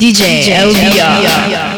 DJ, DJ LBR. LBR.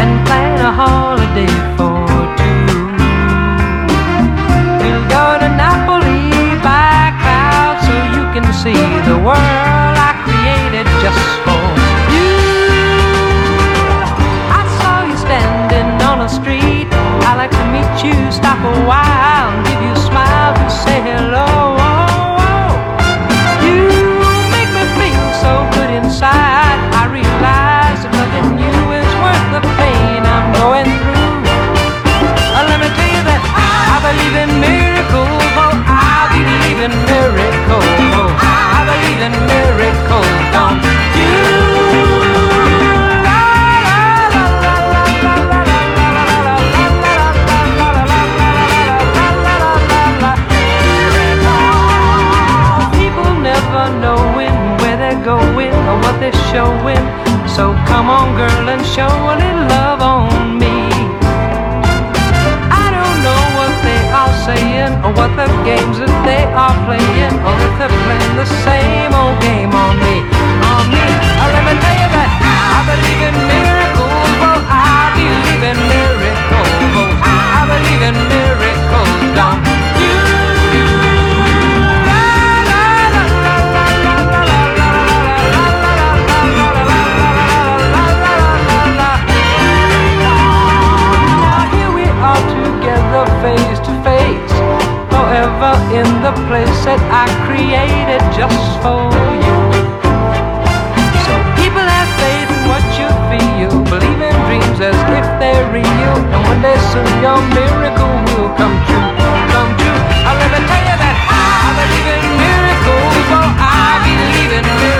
and plan a holiday for two. We'll go to Napoli by cloud so you can see the world I created just for you. I saw you standing on a street. I like to meet you. Stop a while. showing. So come on, girl, and show a little love on me. I don't know what they are saying, or what the games that they are playing, or if they're playing the same old game on me. On me, I'll me tell you that I believe in miracles. Well, I believe in miracles. Oh, I believe in miracles. in the place that I created just for you. So people have faith in what you feel, believe in dreams as if they're real, and when they soon your miracle will come true, come true. I'll never tell you that I believe in miracles, for I believe in miracles.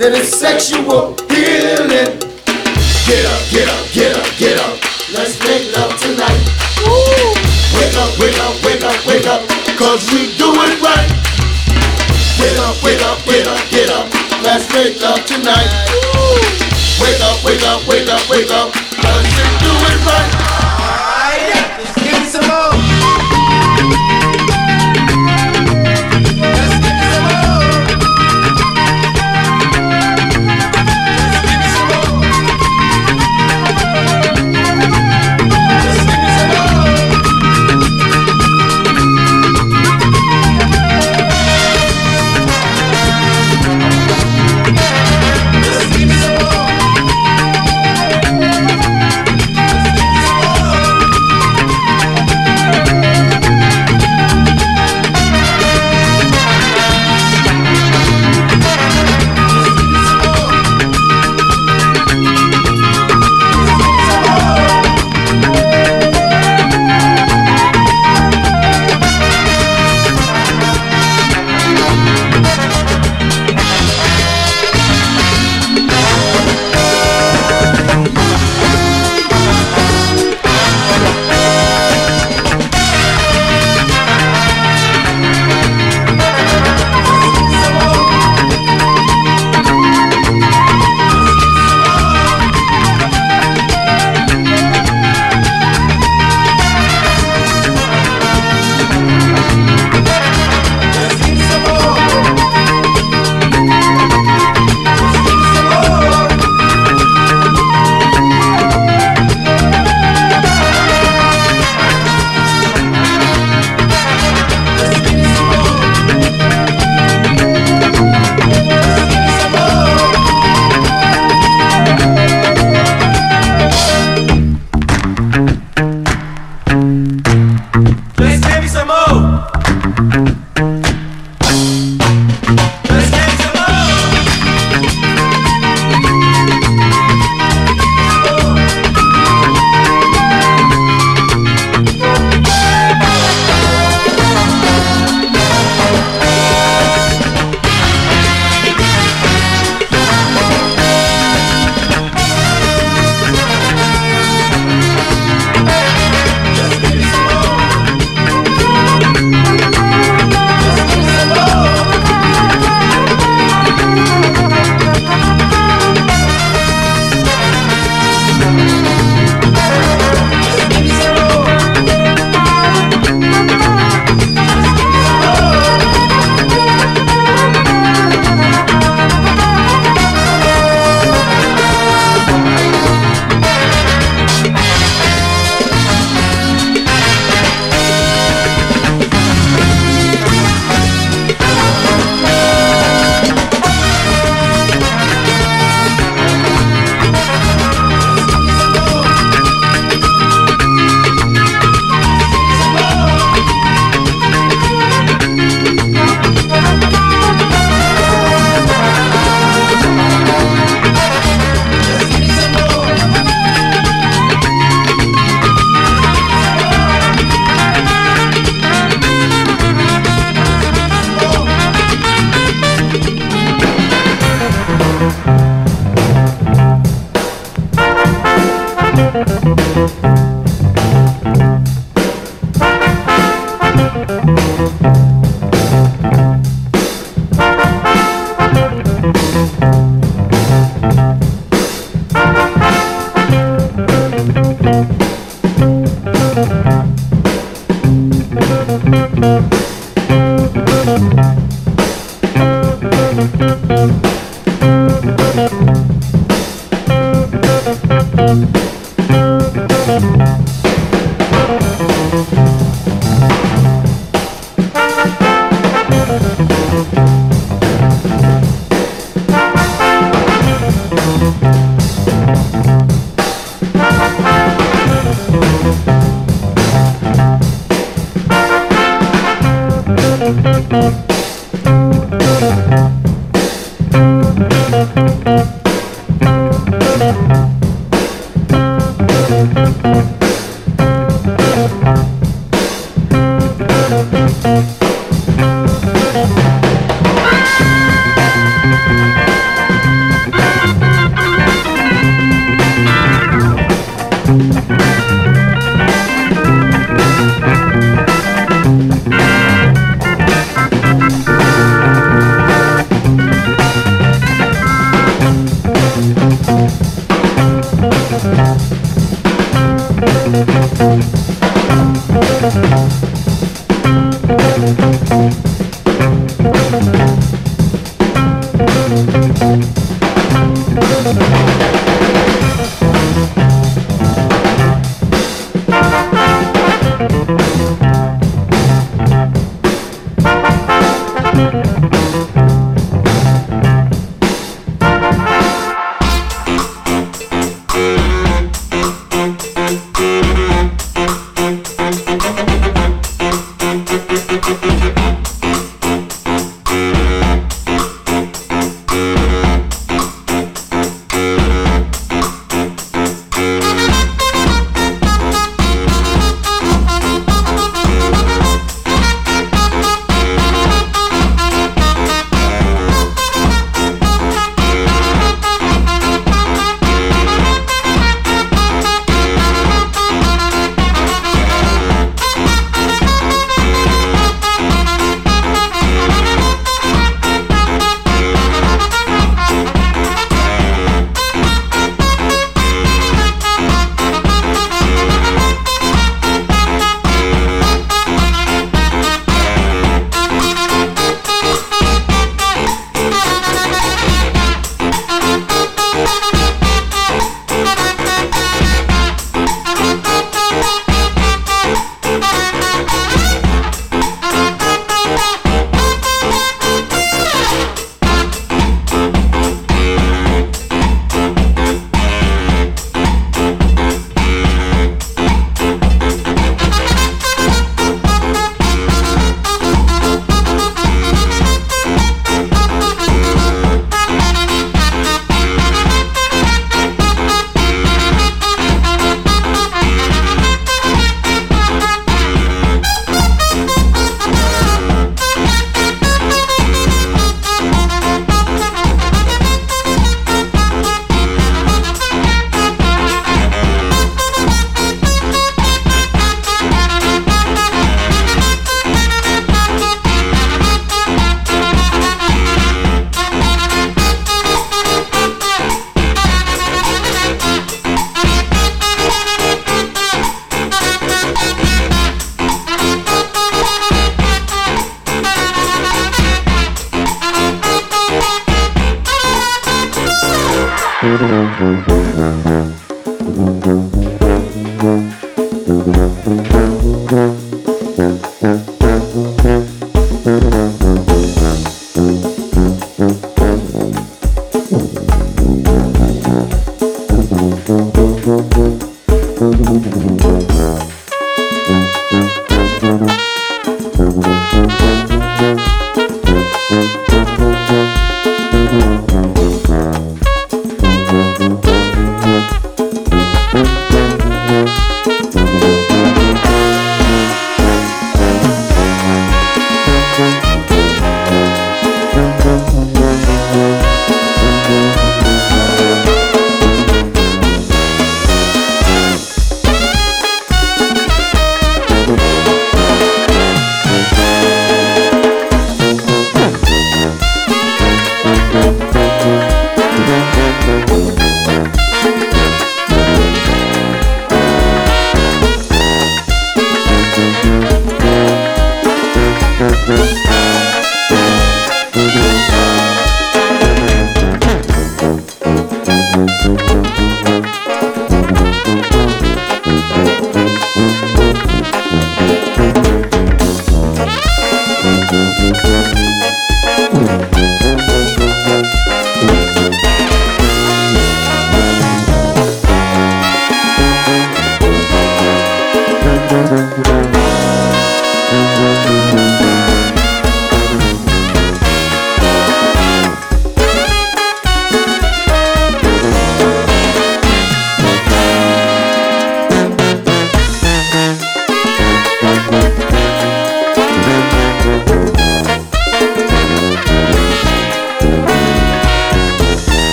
then it's sexual healing. Get up, get up, get up, get up. Let's make love tonight. Woo. Wake up, wake up, wake up, wake up, cause we do it right. Wake up, wake up, wake up, get up. Let's make love tonight. Woo. Wake up, wake up, wake up, wake up, cause we do it right.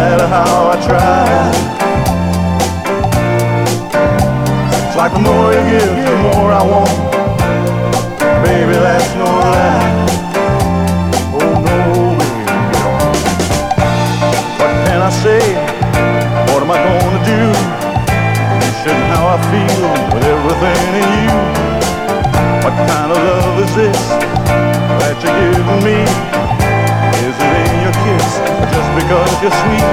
Matter how I try. It's like the more you give, the more I want. Baby, that's no lie. Oh no, baby. What can I say? What am I gonna do? You shouldn't how I feel with everything in you. What kind of love is this that you're giving me? Is it in your kiss just because you're sweet?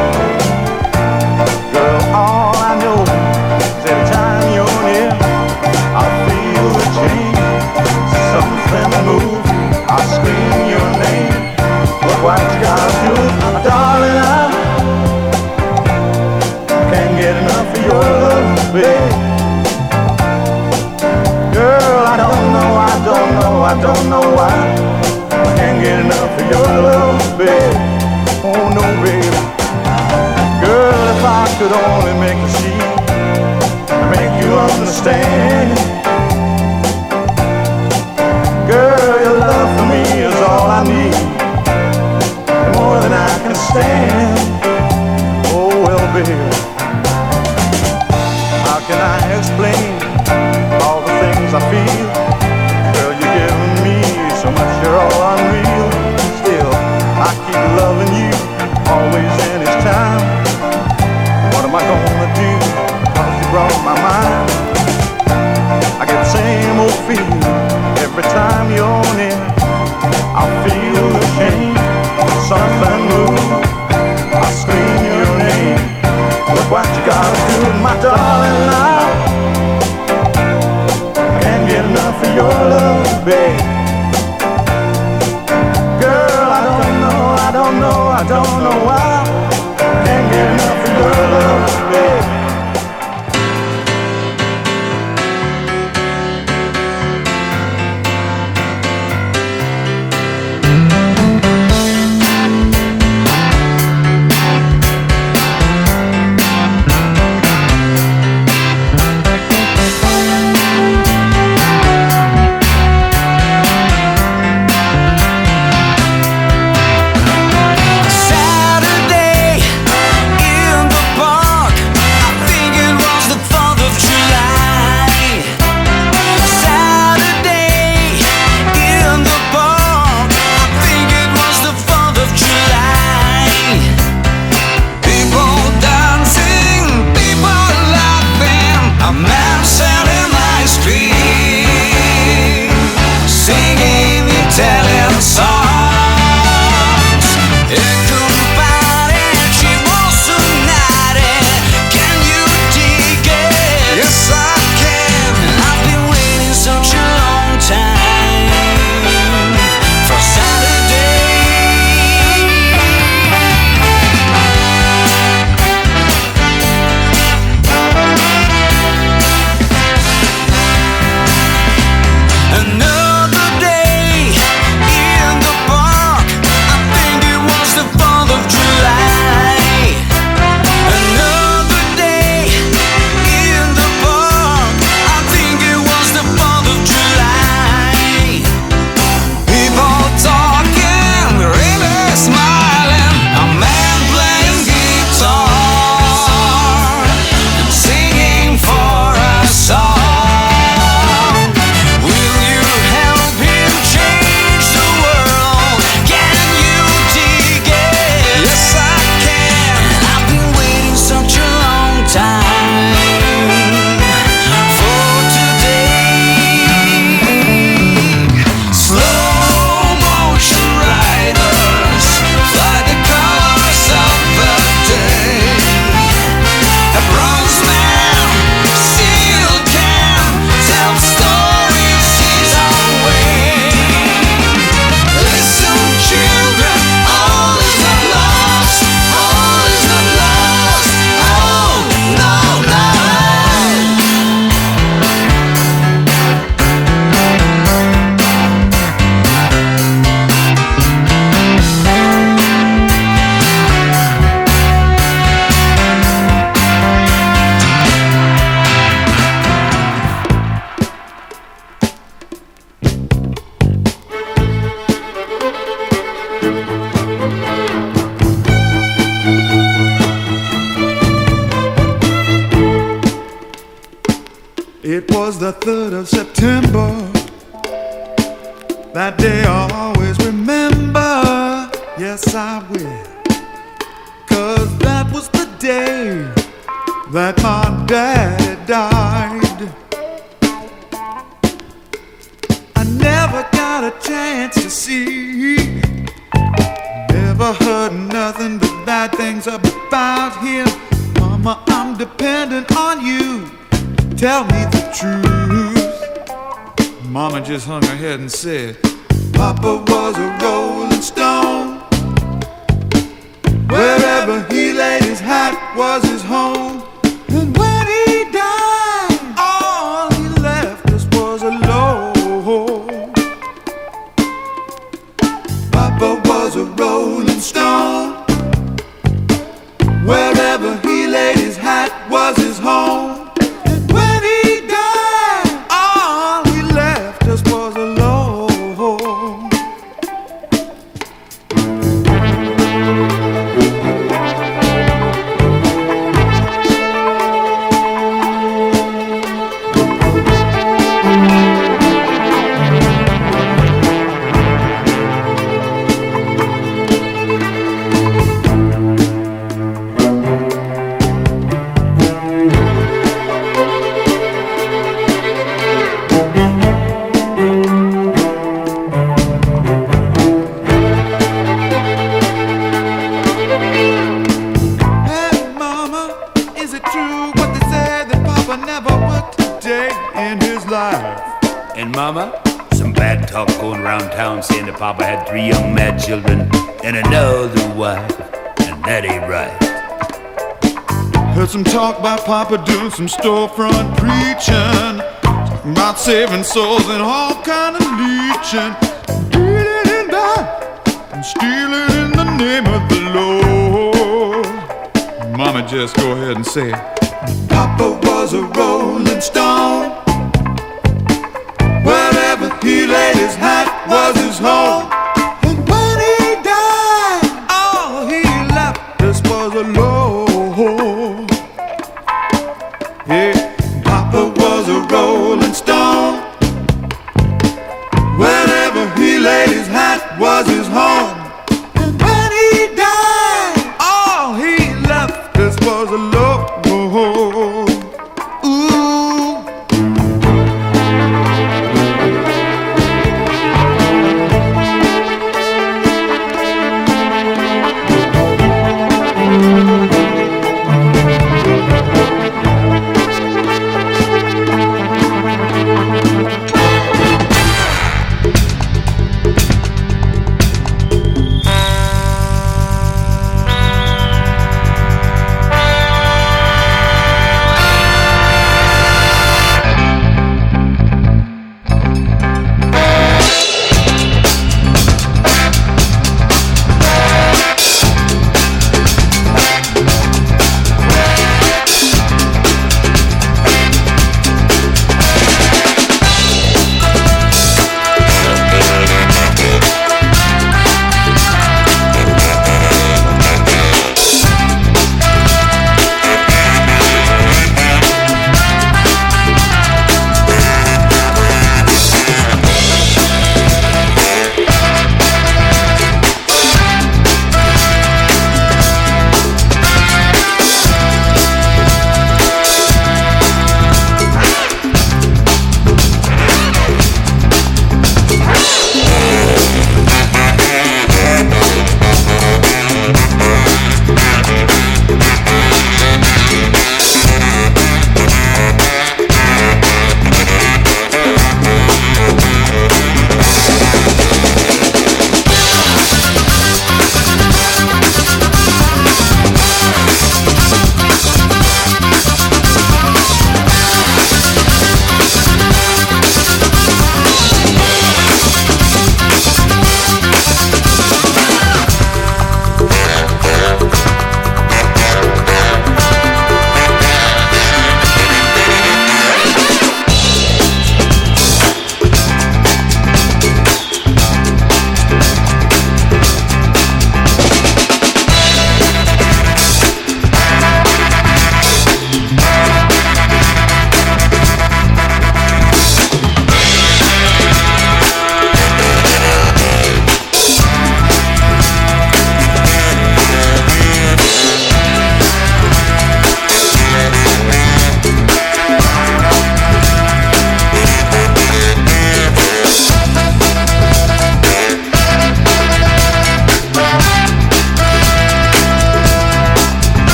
Girl, all I know is every time you're near, I feel the change. Something moves, I scream your name. Look what you gotta do, darling. I can't get enough of your love, babe. Girl, I don't know, I don't know, I don't know why. Can't get enough of your love, babe. Oh no, baby. Girl, if I could only make you see make you understand. Girl, your love for me is all I need, more than I can stand. Oh well, baby, how can I explain all the things I feel? what you gotta do, my darling. I can't get enough of your love, babe. Girl, I don't know, I don't know, I don't know why. Can't get enough of your love, babe. Some bad talk going around town saying that Papa had three young mad children and another wife, and that ain't right. Heard some talk about Papa doing some storefront preaching, Talking about saving souls and all kind of leeching, dealing in that, and stealing in the name of the Lord. Mama, just go ahead and say it. Papa was a rolling stone feeling his hat was his home.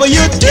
Whatever you do,